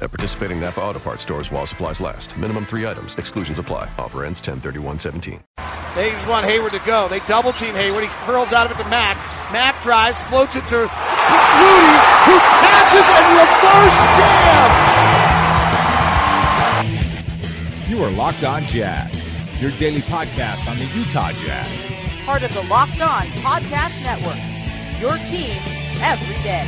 At participating Napa Auto Parts stores while supplies last. Minimum three items. Exclusions apply. Offer ends 10-31-17. They just want Hayward to go. They double team Hayward. He curls out of it to Mack. Mack drives, floats it to Rudy, who catches and reverse jams. You are Locked On Jazz, your daily podcast on the Utah Jazz. Part of the Locked On Podcast Network. Your team every day.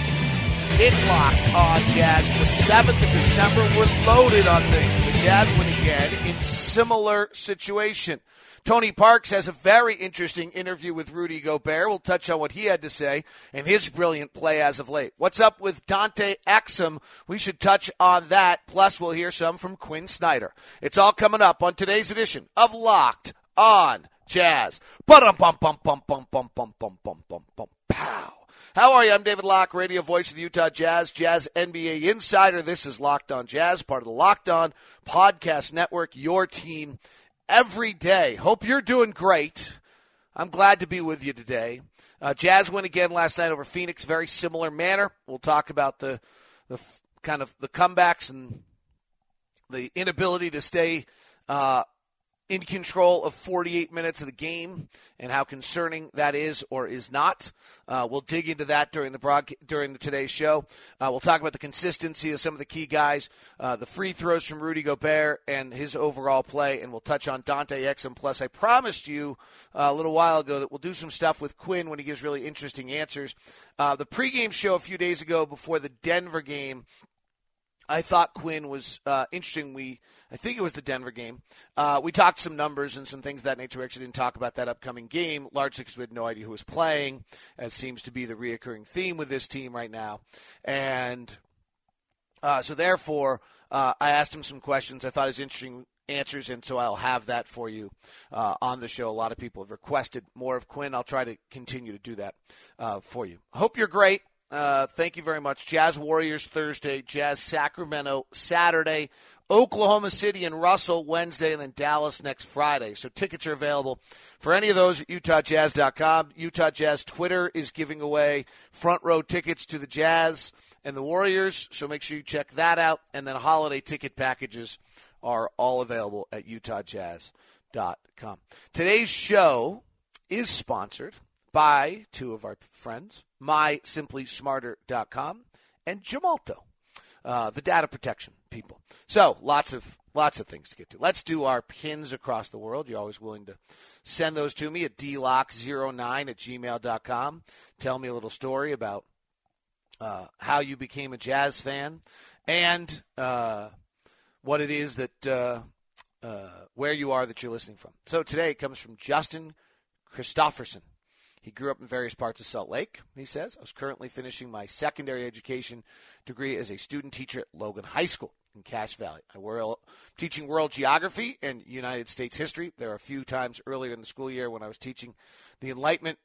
It's locked on Jazz for the 7th of December. We're loaded on things. The Jazz win again in similar situation. Tony Parks has a very interesting interview with Rudy Gobert. We'll touch on what he had to say and his brilliant play as of late. What's up with Dante Exum? We should touch on that. Plus, we'll hear some from Quin Snyder. It's all coming up on today's edition of Locked on Jazz. Bum bum bum bum bum bum bum bum bum bum bum pow. How are you? I'm David Locke, radio voice of the Utah Jazz, Jazz NBA insider. This is Locked On Jazz, part of the Locked On Podcast Network, your team every day. Hope you're doing great. I'm glad to be with you today. Uh, Jazz win again last night over Phoenix, very similar manner. We'll talk about the, the kind of the comebacks and the inability to stay uh, in control of 48 minutes of the game and how concerning that is or is not. Uh, we'll dig into that during the broad during the today's show. Uh, we'll talk about the consistency of some of the key guys, uh, the free throws from Rudy Gobert and his overall play, and we'll touch on Dante Exum. Plus, I promised you uh, a little while ago that we'll do some stuff with Quin when he gives really interesting answers. Uh, the pregame show a few days ago before the Denver game I thought Quin was uh, interesting. We, I think it was the Denver game. Uh, we talked some numbers and some things of that nature. We actually didn't talk about that upcoming game, largely because we had no idea who was playing, as seems to be the reoccurring theme with this team right now. And uh, so, therefore, uh, I asked him some questions. I thought his interesting answers, and so I'll have that for you uh, on the show. A lot of people have requested more of Quin. I'll try to continue to do that uh, for you. Hope you're great. Uh, thank you very much. Jazz Warriors Thursday, Jazz Sacramento Saturday, Oklahoma City and Russell Wednesday, and then Dallas next Friday. So tickets are available for any of those at UtahJazz.com. Utah Jazz Twitter is giving away front row tickets to the Jazz and the Warriors, so make sure you check that out. And then holiday ticket packages are all available at UtahJazz.com. Today's show is sponsored by two of our friends, mysimplysmarter.com and Gemalto, uh, the data protection people. So lots of lots of things to get to. Let's do our pins across the world. You're always willing to send those to me at dlock09 at gmail.com. Tell me a little story about uh, how you became a jazz fan and uh, what it is that uh, uh, where you are that you're listening from. So today comes from Justin Christofferson. He grew up in various parts of Salt Lake, he says. I was currently finishing my secondary education degree as a student teacher at Logan High School in Cache Valley. I were teaching world geography and United States history. There are a few times earlier in the school year when I was teaching the Enlightenment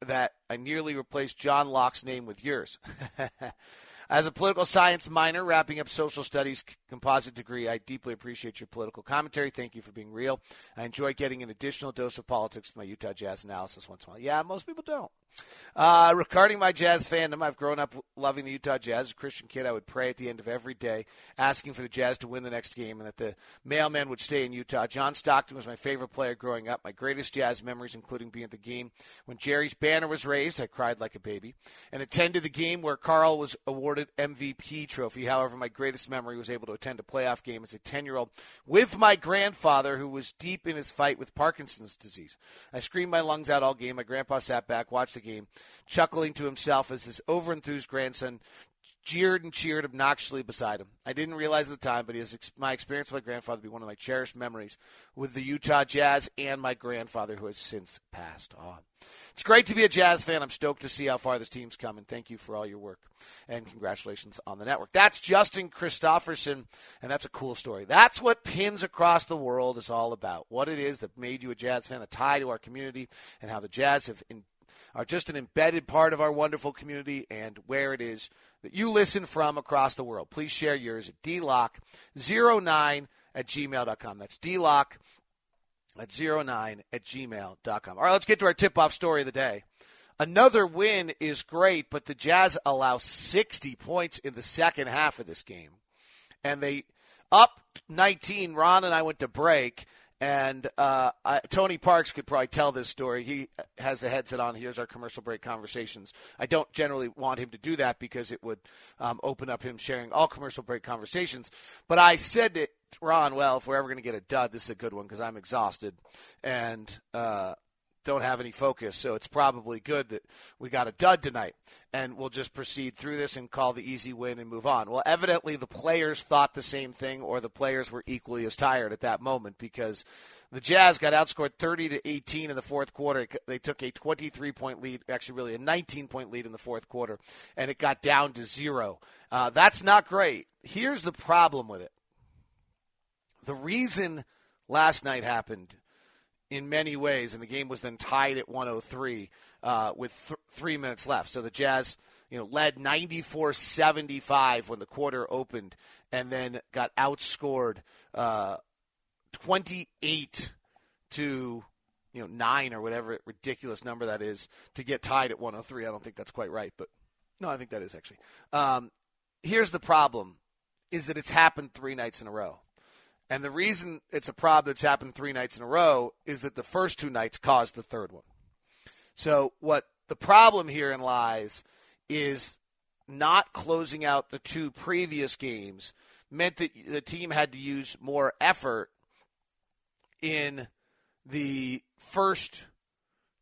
that I nearly replaced John Locke's name with yours. As a political science minor, wrapping up social studies composite degree, I deeply appreciate your political commentary. Thank you for being real. I enjoy getting an additional dose of politics with my Utah Jazz analysis once in a while. Yeah, most people don't. Uh, regarding my jazz fandom, I've grown up loving the Utah Jazz. As a Christian kid, I would pray at the end of every day, asking for the Jazz to win the next game and that the mailman would stay in Utah. John Stockton was my favorite player growing up. My greatest Jazz memories, including being at the game when Jerry's banner was raised. I cried like a baby and attended the game where Karl was awarded MVP trophy. However, my greatest memory was able to attend a playoff game as a 10 year old with my grandfather, who was deep in his fight with Parkinson's disease. I screamed my lungs out all game. My grandpa sat back, watched the game, chuckling to himself as his overenthused grandson jeered and cheered obnoxiously beside him. I didn't realize at the time, but his, my experience with my grandfather would be one of my cherished memories with the Utah Jazz and my grandfather, who has since passed on. It's great to be a Jazz fan. I'm stoked to see how far this team's come, and thank you for all your work. And congratulations on the network. That's Justin Christofferson, and that's a cool story. That's what Pins Across the World is all about. What it is that made you a Jazz fan, the tie to our community, and how the Jazz have are just an embedded part of our wonderful community and where it is that you listen from across the world. Please share yours at dlock09 at gmail.com. That's dlock at 09 at gmail.com. All right, let's get to our tip off story of the day. Another win is great, but the Jazz allow 60 points in the second half of this game. And they up 19. Ron and I went to break. And uh, I, Tony Parks could probably tell this story. He has a headset on. Here's our commercial break conversations. I don't generally want him to do that because it would um, open up him sharing all commercial break conversations. But I said to Ron, well, if we're ever going to get a dud, this is a good one because I'm exhausted. And uh, don't have any focus. So it's probably good that we got a dud tonight. And we'll just proceed through this and call the easy win and move on. Well, evidently the players thought the same thing, or the players were equally as tired at that moment because the Jazz got outscored 30 to 18 in the fourth quarter. They took a 23 point lead, actually, really a 19 point lead in the fourth quarter, and it got down to zero. Uh, that's not great. Here's the problem with it the reason last night happened in many ways, and the game was then tied at 103 uh, with th- three minutes left. So the Jazz, you know, led 94-75 when the quarter opened, and then got outscored uh, 28 to you know nine or whatever ridiculous number that is to get tied at 103. I don't think that's quite right, but no, I think that is actually. Um, here's the problem: is that it's happened three nights in a row. And the reason it's a problem that's happened three nights in a row is that the first two nights caused the third one. So what the problem herein lies is not closing out the two previous games meant that the team had to use more effort in the first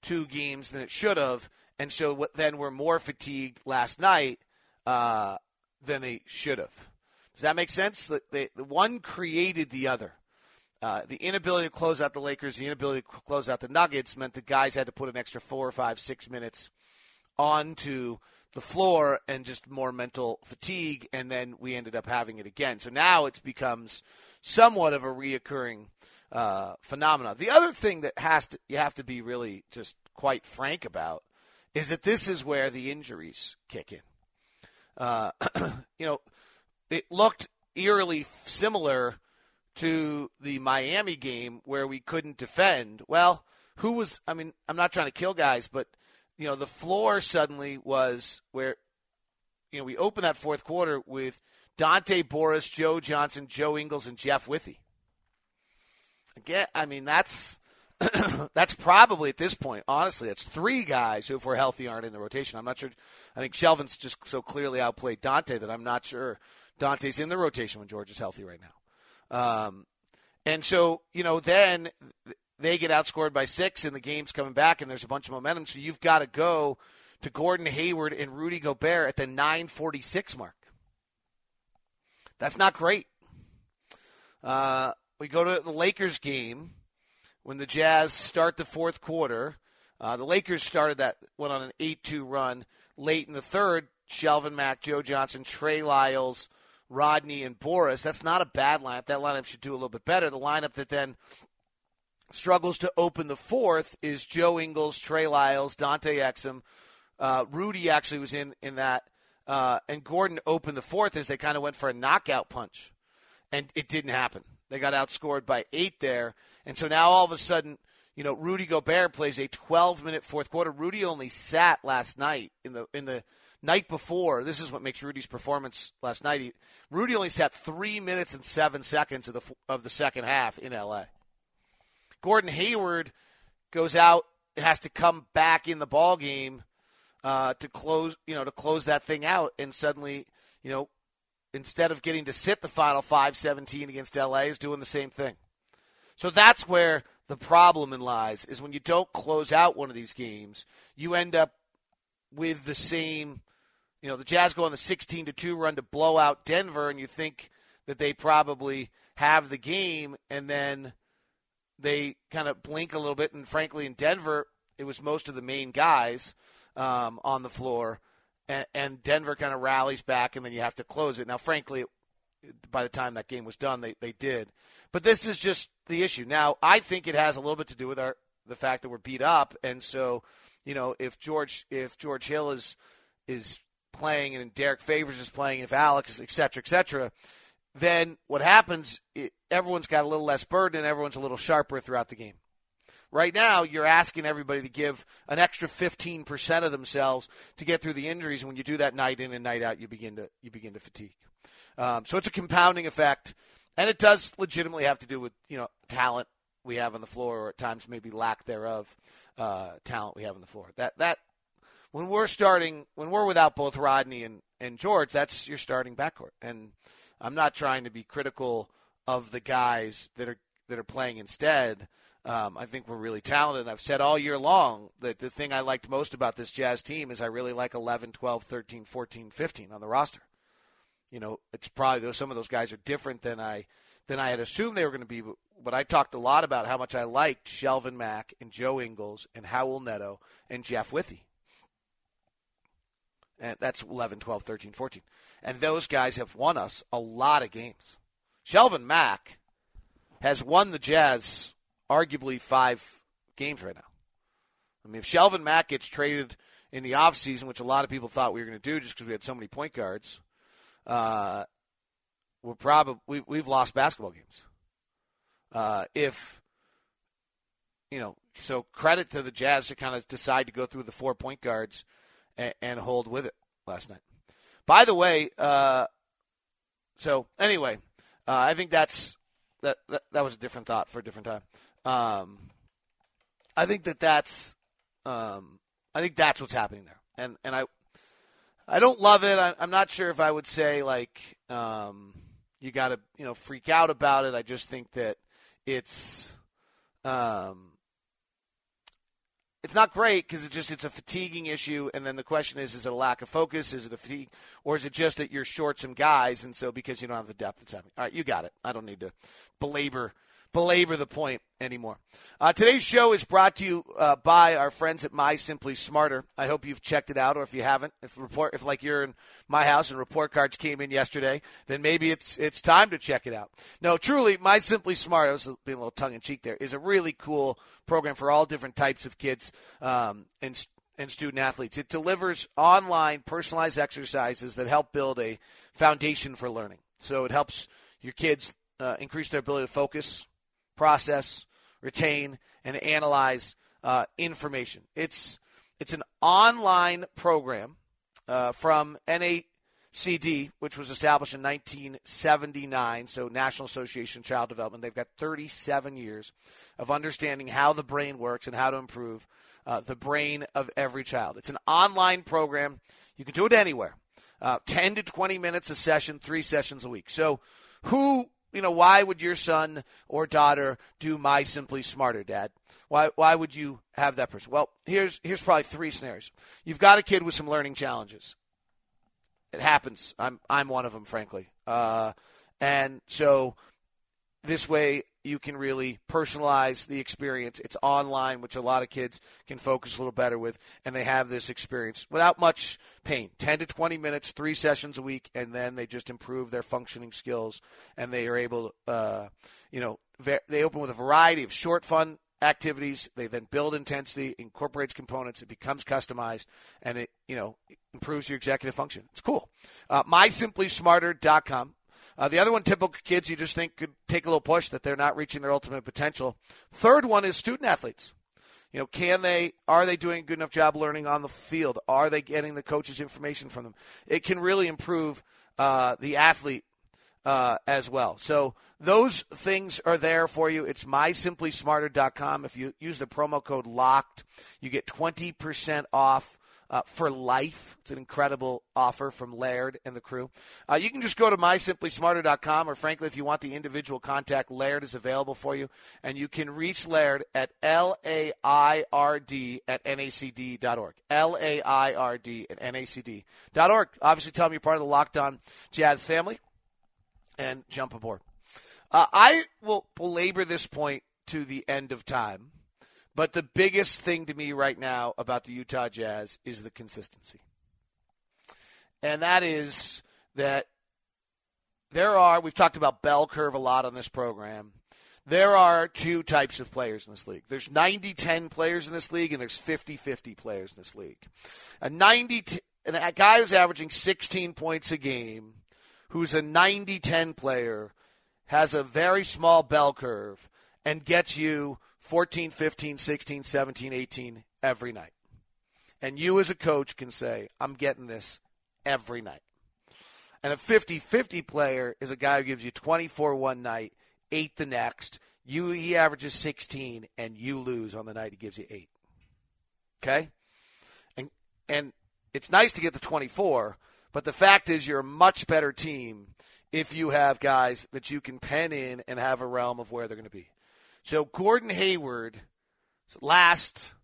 two games than it should have, and so then we're more fatigued last night uh, than they should have. Does that make sense? The, the, the one created the other. Uh, the inability to close out the Lakers, the inability to close out the Nuggets meant the guys had to put an extra four or five, six minutes onto the floor and just more mental fatigue, and then we ended up having it again. So now it becomes somewhat of a reoccurring uh, phenomenon. The other thing that has to you have to be really just quite frank about is that this is where the injuries kick in. Uh, you know, it looked eerily similar to the Miami game where we couldn't defend. Well, who was? I mean, I'm not trying to kill guys, but you know, the floor suddenly was where you know we opened that fourth quarter with Dante Boris, Joe Johnson, Joe Ingles, and Jeff Withey. Again, I mean that's that's probably at this point, honestly, that's three guys who, if we're healthy, aren't in the rotation. I'm not sure. I think Shelvin's just so clearly outplayed Dante that I'm not sure Dante's in the rotation when George is healthy right now. Um, and so, you know, then they get outscored by six and the game's coming back and there's a bunch of momentum. So you've got to go to Gordon Hayward and Rudy Gobert at the 946 mark. That's not great. Uh, we go to the Lakers game when the Jazz start the fourth quarter. Uh, the Lakers started that, went on an 8 2 run late in the third. Shelvin Mack, Joe Johnson, Trey Lyles, Rodney, and Boris. That's not a bad lineup. That lineup should do a little bit better. The lineup that then struggles to open the fourth is Joe Ingles, Trey Lyles, Dante Exum. Uh, Rudy actually was in in that, uh, and Gordon opened the fourth as they kind of went for a knockout punch, and it didn't happen. They got outscored by eight there, and so now all of a sudden, you know, Rudy Gobert plays a 12 minute fourth quarter. Rudy only sat last night in the in the night before, this is what makes Rudy's performance last night. He, Rudy only sat three minutes and seven seconds of the of the second half in L.A. Gordon Hayward goes out, has to come back in the ball game uh, to close, you know, to close that thing out, and suddenly, you know, instead of getting to sit the final five seventeen against LA, is doing the same thing. So that's where the problem in lies is when you don't close out one of these games, you end up with the same you know, the Jazz go on the 16 to 2 run to blow out Denver, and you think that they probably have the game, and then they kind of blink a little bit. And frankly, in Denver, it was most of the main guys um, on the floor, and, and Denver kind of rallies back, and then you have to close it. Now, frankly, by the time that game was done, they, they did. But this is just the issue. Now, I think it has a little bit to do with our the fact that we're beat up, and so you know if George if George Hill is is playing and Derrick Favors is playing, if Alex, et cetera, et cetera, then what happens, it, everyone's got a little less burden and everyone's a little sharper throughout the game. Right now, you're asking everybody to give an extra 15% of themselves to get through the injuries. And when you do that night in and night out, you begin to you begin to fatigue. Um, so it's a compounding effect, and it does legitimately have to do with you know talent we have on the floor, or at times maybe lack thereof uh, talent we have on the floor. That that when we're starting, when we're without both Rodney and, and George, that's your starting backcourt. And I'm not trying to be critical of the guys that are that are playing instead. Um, I think we're really talented. I've said all year long that the thing I liked most about this Jazz team is I really like 11, 12, 13, 14, 15 on the roster. You know, it's probably some of those guys are different than I than I had assumed they were going to be. But I talked a lot about how much I liked Shelvin Mack and Joe Ingles and Raul Neto and Jeff Withey. And that's 11, 12, 13, 14. And those guys have won us a lot of games. Shelvin Mack has won the Jazz arguably five games right now. I mean, if Shelvin Mack gets traded in the offseason, which a lot of people thought we were going to do just because we had so many point guards, uh, we're probably we, we've lost basketball games. Uh, if you know, so credit to the Jazz to kind of decide to go through the four point guards and, and hold with it last night. By the way, uh, so anyway, uh, I think that's that, that, that was a different thought for a different time. Um, I think that that's um, I think that's what's happening there, and and I I don't love it. I, am not sure if I would say like um, you got to you know freak out about it. I just think that it's um, it's not great because it just it's a fatiguing issue and then the question is is it a lack of focus? Is it a fatigue? Or is it just that you're short some guys and so because you don't have the depth it's happening all right you got it. I don't need to belabor belabor the point anymore. Uh, today's show is brought to you uh, by our friends at My Simply Smarter. I hope you've checked it out, or if you haven't, if report, if like you're in my house and report cards came in yesterday, then maybe it's it's time to check it out. No, truly, My Simply Smarter. I was being a little tongue in cheek there. Is a really cool program for all different types of kids um, and and student athletes. It delivers online personalized exercises that help build a foundation for learning. So it helps your kids uh, increase their ability to focus, process, retain, and analyze uh, information. It's it's an online program uh, from NACD, which was established in 1979, so National Association of Child Development. They've got 37 years of understanding how the brain works and how to improve uh, the brain of every child. It's an online program. You can do it anywhere. Uh, 10 to 20 minutes a session, three sessions a week. So, who you know, why would your son or daughter do my Simply Smarter, Dad? Why, why would you have that person? Well, here's, here's probably three scenarios. You've got a kid with some learning challenges. It happens. I'm, I'm one of them, frankly. Uh, and so this way you can really personalize the experience. It's online, which a lot of kids can focus a little better with, and they have this experience without much pain. 10 to 20 minutes, three sessions a week, and then they just improve their functioning skills, and they are able, uh, you know, they open with a variety of short, fun activities. They then build intensity, incorporates components, it becomes customized, and it, you know, improves your executive function. It's cool. Uh, MySimplySmarter.com. Uh, the other one, typical kids you just think could take a little push that they're not reaching their ultimate potential. Third one is student athletes. You know, can they, are they doing a good enough job learning on the field? Are they getting the coach's information from them? It can really improve uh, the athlete uh, as well. So those things are there for you. It's mysimplysmarter.com. If you use the promo code LOCKED, you get 20% off uh, for life. It's an incredible offer from Laird and the crew. Uh, you can just go to mysimplysmarter.com, or frankly, if you want the individual contact, Laird is available for you, and you can reach Laird at L A I R D at NACD.org. L A I R D at NACD.org. Obviously, tell them you're part of the Locked On Jazz family and jump aboard. Uh, I will belabor this point to the end of time, but the biggest thing to me right now about the Utah Jazz is the consistency. And that is that there are, we've talked about bell curve a lot on this program. There are two types of players in this league. There's 90 10 players in this league, and there's 50 50 players in this league. A 90 and a guy who's averaging 16 points a game, who's a 90 10 player, has a very small bell curve and gets you 14, 15, 16, 17, 18 every night. And you as a coach can say, I'm getting this every night. And a 50 50 player is a guy who gives you 24 one night, eight the next. You He averages 16, and you lose on the night he gives you eight. Okay? And, and it's nice to get the 24, but the fact is you're a much better team if you have guys that you can pen in and have a realm of where they're going to be. So Gordon Hayward last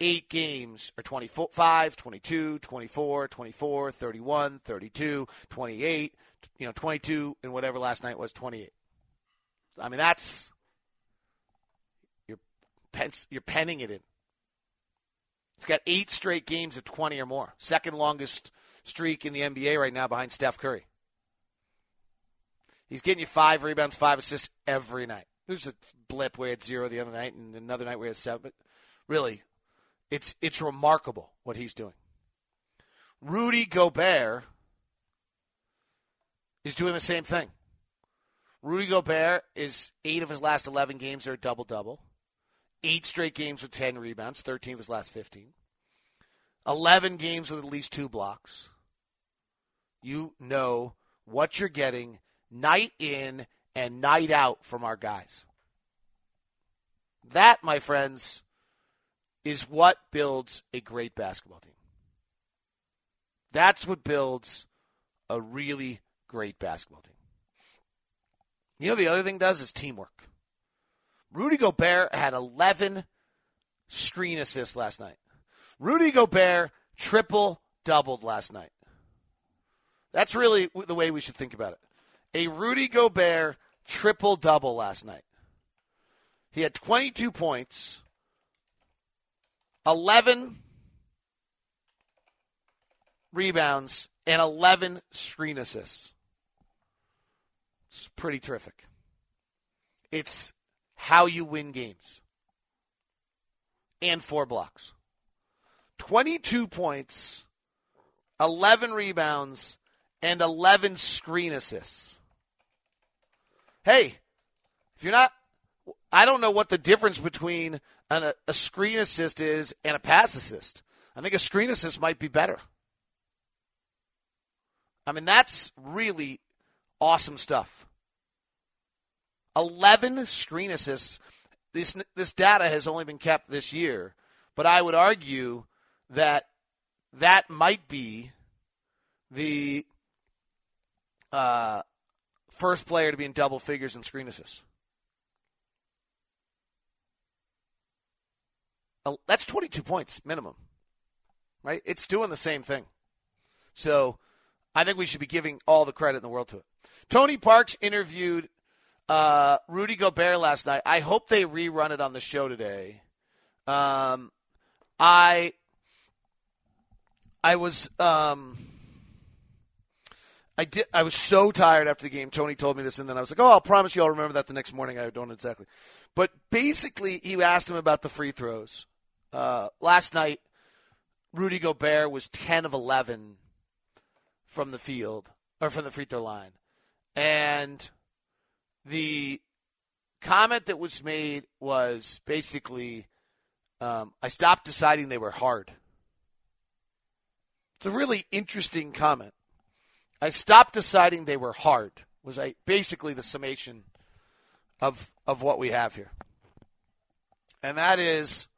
eight games are 25, 22, 24, 24, 31, 32, 28, you know, 22, and whatever last night was 28. I mean, that's you're you're penning it in. It's got eight straight games of 20 or more. Second longest streak in the NBA right now behind Steph Curry. He's getting you five rebounds, five assists every night. There's a blip where he had zero the other night, and another night where he had seven. But really, it's it's remarkable what he's doing. Rudy Gobert is doing the same thing. Rudy Gobert is eight of his last eleven games are a double double. Eight straight games with ten rebounds, thirteen of his last fifteen. Eleven games with at least two blocks. You know what you're getting night in and night out from our guys. That, my friends, is what builds a great basketball team. That's what builds a really great basketball team. You know, the other thing does is teamwork. Rudy Gobert had 11 screen assists last night. Rudy Gobert triple doubled last night. That's really the way we should think about it a Rudy Gobert triple double last night. He had 22 points, 11 rebounds, and 11 screen assists. It's pretty terrific. It's how you win games. And four blocks. 22 points, 11 rebounds, and 11 screen assists hey, if you're not, I don't know what the difference between an, a screen assist is and a pass assist. I think a screen assist might be better. I mean, that's really awesome stuff. 11 screen assists. This, this data has only been kept this year, but I would argue that that might be the uh, first player to be in double figures in screen assists. That's 22 points minimum, right? It's doing the same thing. So I think we should be giving all the credit in the world to it. Tony Parks interviewed uh, Rudy Gobert last night. I hope they rerun it on the show today. Um, I I was um, I did. I was so tired after the game. Tony told me this, and then I was like, "Oh, I'll promise you, I'll remember that the next morning." I don't exactly, but basically, he asked him about the free throws. Uh, last night, Rudy Gobert was ten of eleven from the field or from the free throw line, and the comment that was made was basically, um, "I stopped deciding they were hard." It's a really interesting comment. I stopped deciding they were hard. Was I basically the summation of of what we have here, and that is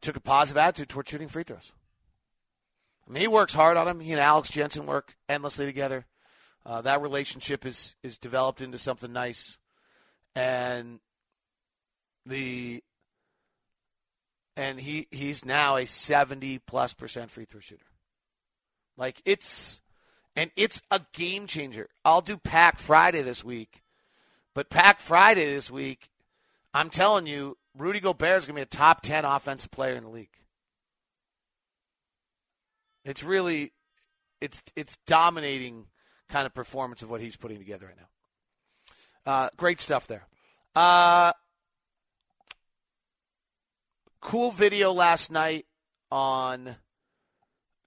took a positive attitude toward shooting free throws. I mean, he works hard on them. He and Alex Jensen work endlessly together. Uh, that relationship is is developed into something nice, and the and he he's now a seventy plus percent free throw shooter. Like it's and it's a game changer. I'll do Pack Friday this week, but Pack Friday this week, I'm telling you, Rudy Gobert is going to be a top ten offensive player in the league. It's really, it's it's dominating kind of performance of what he's putting together right now. Uh, great stuff there. Uh, cool video last night on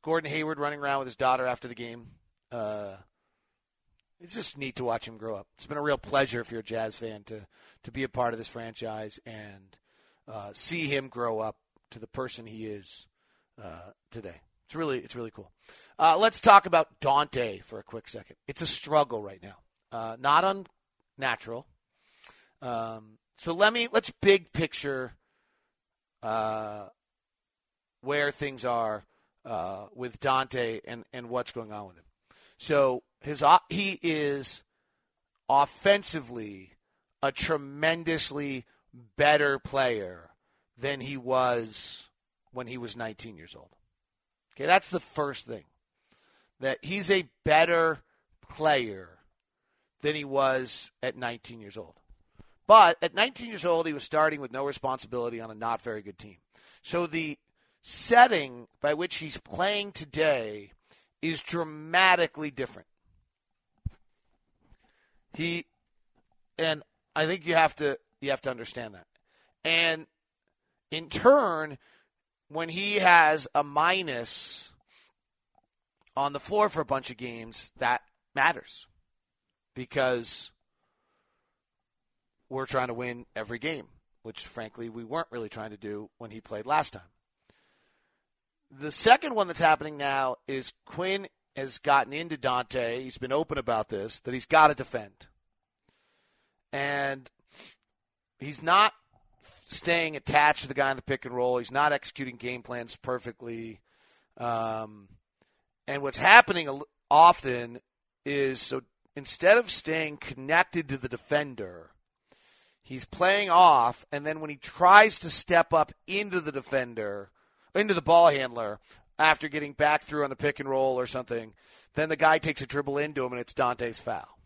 Gordon Hayward running around with his daughter after the game. Uh, it's just neat to watch him grow up. It's been a real pleasure if you're a Jazz fan to to be a part of this franchise and uh, see him grow up to the person he is uh, today. It's really it's really cool. Uh, let's talk about Dante for a quick second. It's a struggle right now, uh, not unnatural. Um, so let me let's big picture uh, where things are uh, with Dante and, and what's going on with him. So his he is offensively a tremendously better player than he was when he was 19 years old. Okay, that's the first thing. That he's a better player than he was at 19 years old. But at 19 years old, he was starting with no responsibility on a not very good team. So the setting by which he's playing today is dramatically different. He and I think you have to you have to understand that. And in turn, when he has a minus on the floor for a bunch of games, that matters because we're trying to win every game, which frankly we weren't really trying to do when he played last time. The second one that's happening now is Quin has gotten into Dante. He's been open about this, that he's got to defend. And he's not staying attached to the guy in the pick and roll. He's not executing game plans perfectly. Um, and what's happening often is so instead of staying connected to the defender, he's playing off, and then when he tries to step up into the defender, into the ball handler after getting back through on the pick and roll or something, then the guy takes a dribble into him, and it's Dante's foul.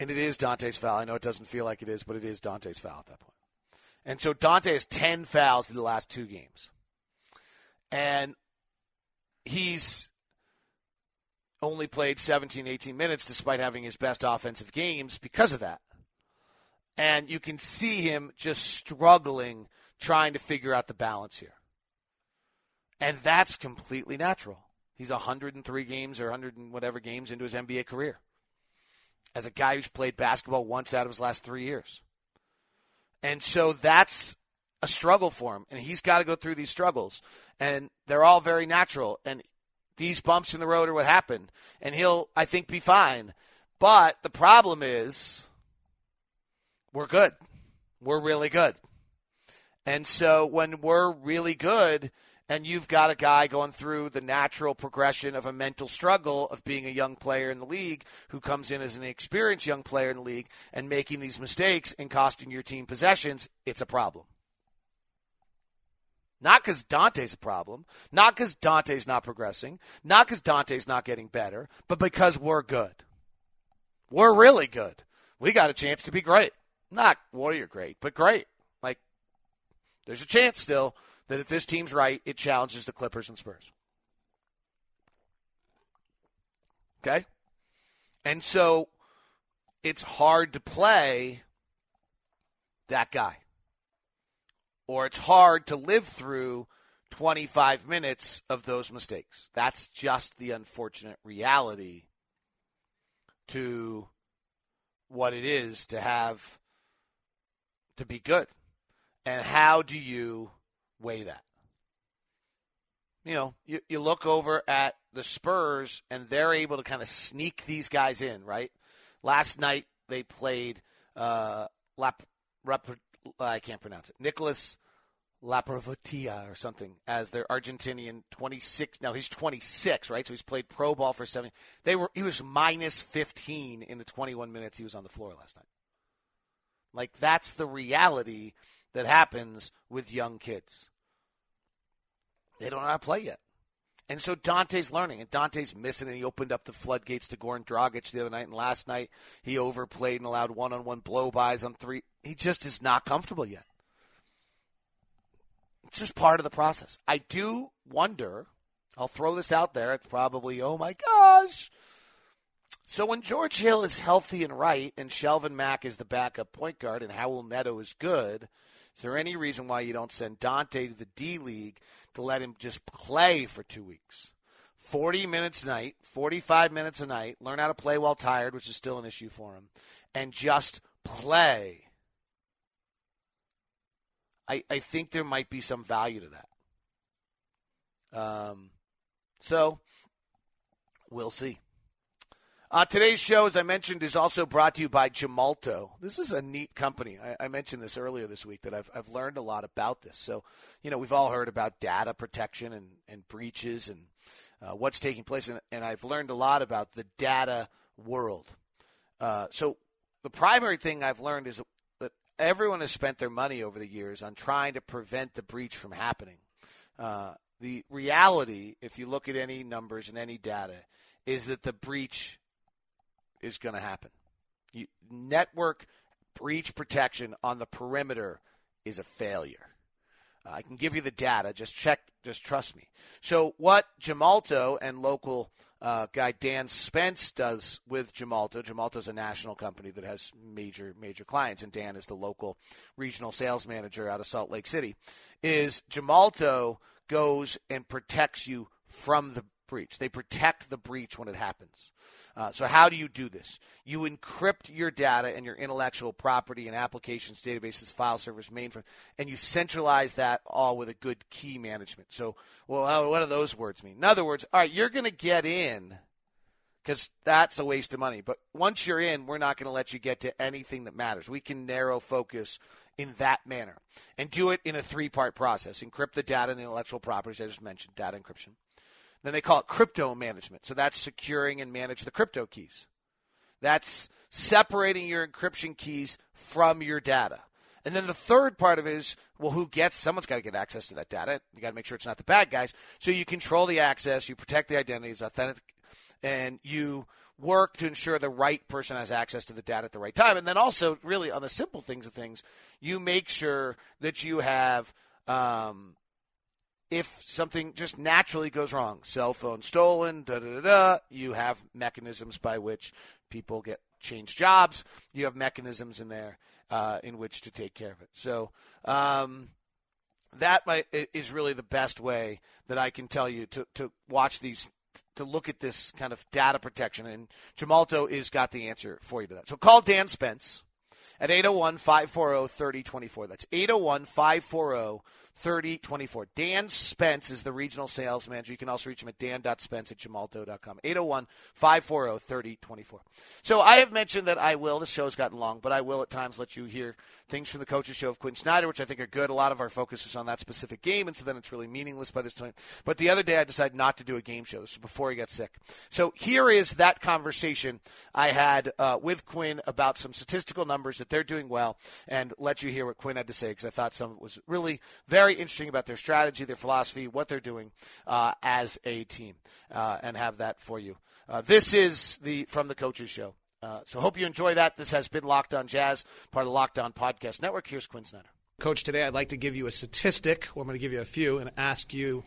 And it is Dante's foul. I know it doesn't feel like it is, but it is Dante's foul at that point. And so Dante has 10 fouls in the last two games. And he's only played 17, 18 minutes despite having his best offensive games because of that. And you can see him just struggling trying to figure out the balance here. And that's completely natural. He's 103 games or 100 and whatever games into his NBA career as a guy who's played basketball once out of his last three years. And so that's a struggle for him, and he's got to go through these struggles. And they're all very natural. And these bumps in the road are what happen. And he'll, I think, be fine. But the problem is, we're good. We're really good. And so when we're really good, and you've got a guy going through the natural progression of a mental struggle of being a young player in the league who comes in as an experienced young player in the league and making these mistakes and costing your team possessions, it's a problem. Not because Dante's a problem, not because Dante's not progressing, not because Dante's not getting better, but because we're good. We're really good. We got a chance to be great. Not Warrior great, but great. There's a chance still that if this team's right, it challenges the Clippers and Spurs. Okay? And so it's hard to play that guy. Or it's hard to live through 25 minutes of those mistakes. That's just the unfortunate reality to what it is to have to be good. And how do you weigh that. You know, you, you look over at the Spurs and they're able to kind of sneak these guys in, right? Last night they played uh, Lap, I can't pronounce it. Nicholas Lapravotia or something as their Argentinian 26. Now he's 26, right? So he's played pro ball for seven. They were he was minus 15 in the 21 minutes he was on the floor last night. Like that's the reality that happens with young kids. They don't know how to play yet. And so Dante's learning, and Dante's missing, and he opened up the floodgates to Goran Dragic the other night. And last night, he overplayed and allowed one on one blow bys on three. He just is not comfortable yet. It's just part of the process. I do wonder, I'll throw this out there. It's probably, oh my gosh. So when George Hill is healthy and right, and Shelvin Mack is the backup point guard, and Raul Neto is good, is there any reason why you don't send Dante to the D League to let him just play for two weeks? 40 minutes a night, 45 minutes a night, learn how to play while tired, which is still an issue for him, and just play. I, I think there might be some value to that. Um, so we'll see. Uh, today's show, as I mentioned, is also brought to you by Gemalto. This is a neat company. I, I, mentioned this earlier this week that I've, I've learned a lot about this. So, you know, we've all heard about data protection and, and breaches and uh, what's taking place, and, and, I've learned a lot about the data world. Uh, so, the primary thing I've learned is that everyone has spent their money over the years on trying to prevent the breach from happening. Uh, the reality, if you look at any numbers and any data, is that the breach is going to happen. You, network breach protection on the perimeter is a failure. Uh, I can give you the data. Just check. Just trust me. So what Gemalto and local uh, guy Dan Spence does with Gemalto. Gemalto is a national company that has major major clients, and Dan is the local regional sales manager out of Salt Lake City. Is Gemalto goes and protects you from the breach. They protect the breach when it happens. Uh, so, how do you do this? You encrypt your data and your intellectual property and applications, databases, file servers, mainframe, and you centralize that all with a good key management. So, well, what do those words mean? In other words, all right, you're going to get in because that's a waste of money. But once you're in, we're not going to let you get to anything that matters. We can narrow focus in that manner and do it in a three part process encrypt the data and the intellectual properties I just mentioned, data encryption then they call it crypto management. So that's securing and manage the crypto keys. That's separating your encryption keys from your data. And then the third part of it is, well, who gets? Someone's got to get access to that data. You got to make sure it's not the bad guys. So you control the access, you protect the identities, authentic, and you work to ensure the right person has access to the data at the right time. And then also, really, on the simple things of things, you make sure that you have um, if something just naturally goes wrong, cell phone stolen, da da da da, you have mechanisms by which people get change jobs. You have mechanisms in there uh, in which to take care of it. So um, that might, is really the best way that I can tell you to, to watch these. To look at this kind of data protection, and Gemalto is got the answer for you to that. So call Dan Spence at 801 540 3024. That's 801 540 3024. Dan Spence is the regional sales manager. You can also reach him at dan.spence at gemalto.com. 801 540 3024. So I have mentioned that I will, this show's gotten long, but I will at times let you hear things from the coaches show of Quin Snyder, which I think are good. A lot of our focus is on that specific game, and so then it's really meaningless by this time. But the other day I decided not to do a game show. This was before he got sick. So here is that conversation I had uh, with Quin about some statistical numbers that they're doing well, and let you hear what Quin had to say because I thought some of it was really very interesting about their strategy, their philosophy, what they're doing uh, as a team, uh, and have that for you. Uh, this is the from the coaches show. Uh, so hope you enjoy that. This has been Locked On Jazz, part of the Locked On Podcast Network. Here's Quin Snyder. Coach, today I'd like to give you a statistic, or I'm going to give you a few, and ask you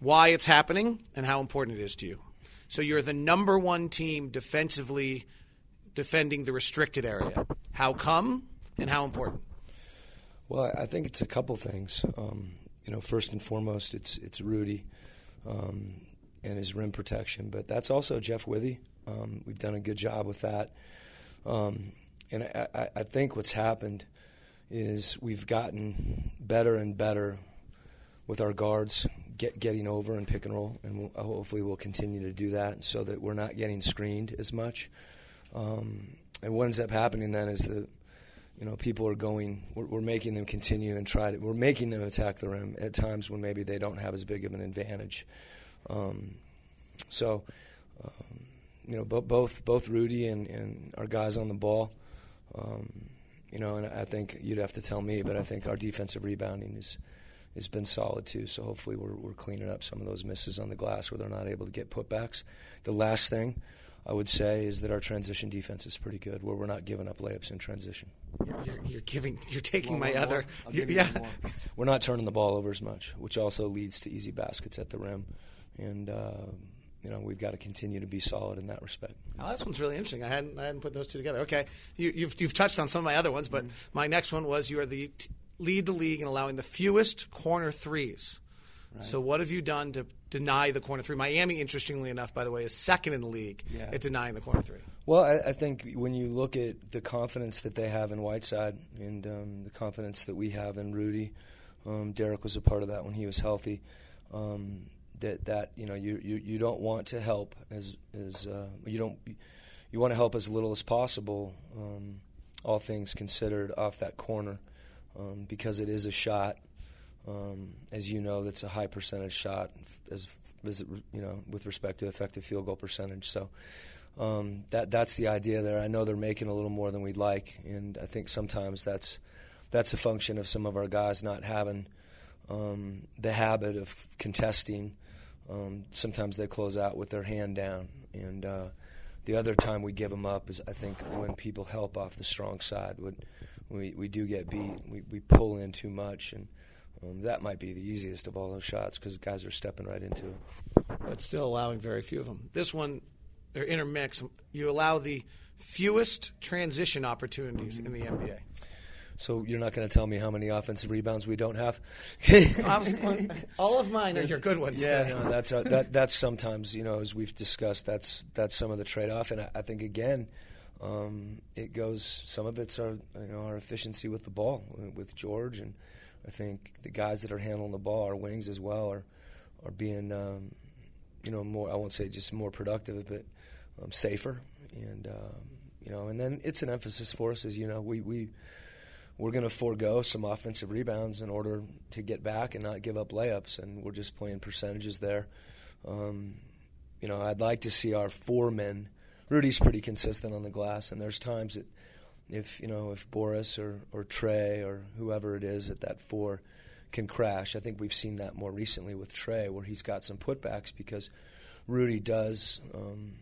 why it's happening and how important it is to you. So you're the number one team defensively defending the restricted area. How come and how important? Well, I think it's a couple things. Um, you know, first and foremost, it's it's Rudy um, and his rim protection, but that's also Jeff Withey. Um, we've done a good job with that. Um, and I, I, think what's happened is we've gotten better and better with our guards get, getting over and pick and roll, and we'll, uh, hopefully we'll continue to do that so that we're not getting screened as much. Um, and what ends up happening then is that you know, people are going. We're, we're making them continue and try to. We're making them attack the rim at times when maybe they don't have as big of an advantage. Um, so, um, you know, bo- both both Rudy and, and our guys on the ball. Um, you know, and I think you'd have to tell me, but I think our defensive rebounding is has been solid too. So hopefully we're we're cleaning up some of those misses on the glass where they're not able to get putbacks. The last thing I would say is that our transition defense is pretty good, where we're not giving up layups in transition. You're, you're giving, you're taking One my more, other. I'll you- give you yeah. one. We're not turning the ball over as much, which also leads to easy baskets at the rim, and uh, you know we've got to continue to be solid in that respect. Oh, this one's really interesting. I hadn't, I hadn't put those two together. Okay, you, you've, you've touched on some of my other ones, but my next one was you are the t- lead the league in allowing the fewest corner threes. So what have you done to deny the corner three? Miami, interestingly enough, by the way, is second in the league Yeah. at denying the corner three. Well, I, I think when you look at the confidence that they have in Whiteside and um, the confidence that we have in Rudy, um, Derrick was a part of that when he was healthy. Um, that that you know you, you you don't want to help as as uh, you don't you want to help as little as possible. Um, all things considered, off that corner, um, because it is a shot. Um, as you know, that's a high percentage shot, as, as you know, with respect to effective field goal percentage. So um, that that's the idea there. I know they're making a little more than we'd like, and I think sometimes that's that's a function of some of our guys not having um, the habit of contesting. Um, sometimes they close out with their hand down, and uh, the other time we give them up is I think when people help off the strong side. When we we do get beat, we we pull in too much, and um, that might be the easiest of all those shots because guys are stepping right into it. but still allowing very few of them. This one, they're intermix. You allow the fewest transition opportunities in the NBA. So you're not going to tell me how many offensive rebounds we don't have? All of mine are your good ones. Yeah, no, that's uh, that. That's sometimes you know, as we've discussed, that's that's some of the trade-off, and I, I think again, um, it goes. Some of it's our you know our efficiency with the ball with George, and I think the guys that are handling the ball, our wings as well, are are being um, you know more. I won't say just more productive, but um, safer, and um, you know, and then it's an emphasis for us, as you know, we we we're going to forego some offensive rebounds in order to get back and not give up layups, and we're just playing percentages there. Um, you know, I'd like to see our four men. Rudy's pretty consistent on the glass, and there's times that if you know if Boris or or Trey or whoever it is at that four can crash. I think we've seen that more recently with Trey, where he's got some putbacks because Rudy does. Um,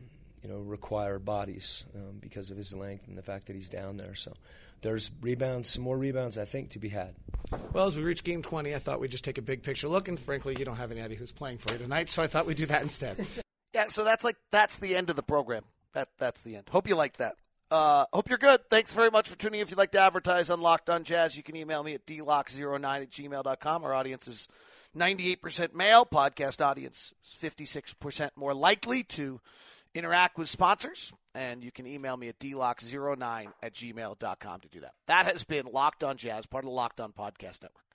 you know, require bodies um, because of his length and the fact that he's down there. So there's rebounds, some more rebounds, I think, to be had. Well, as we reach game 20, I thought we'd just take a big picture look, and frankly, you don't have any idea who's playing for you tonight, so I thought we'd do that instead. Yeah, so that's like that's the end of the program. That that's the end. Hope you liked that. Uh, hope you're good. Thanks very much for tuning in. If you'd like to advertise on Locked On Jazz, you can email me at dlock09 at gmail.com. Our audience is 98% male. Podcast audience is 56% more likely to interact with sponsors. And you can email me at dlock09 at gmail.com to do that. That has been Locked On Jazz, part of the Locked On Podcast Network.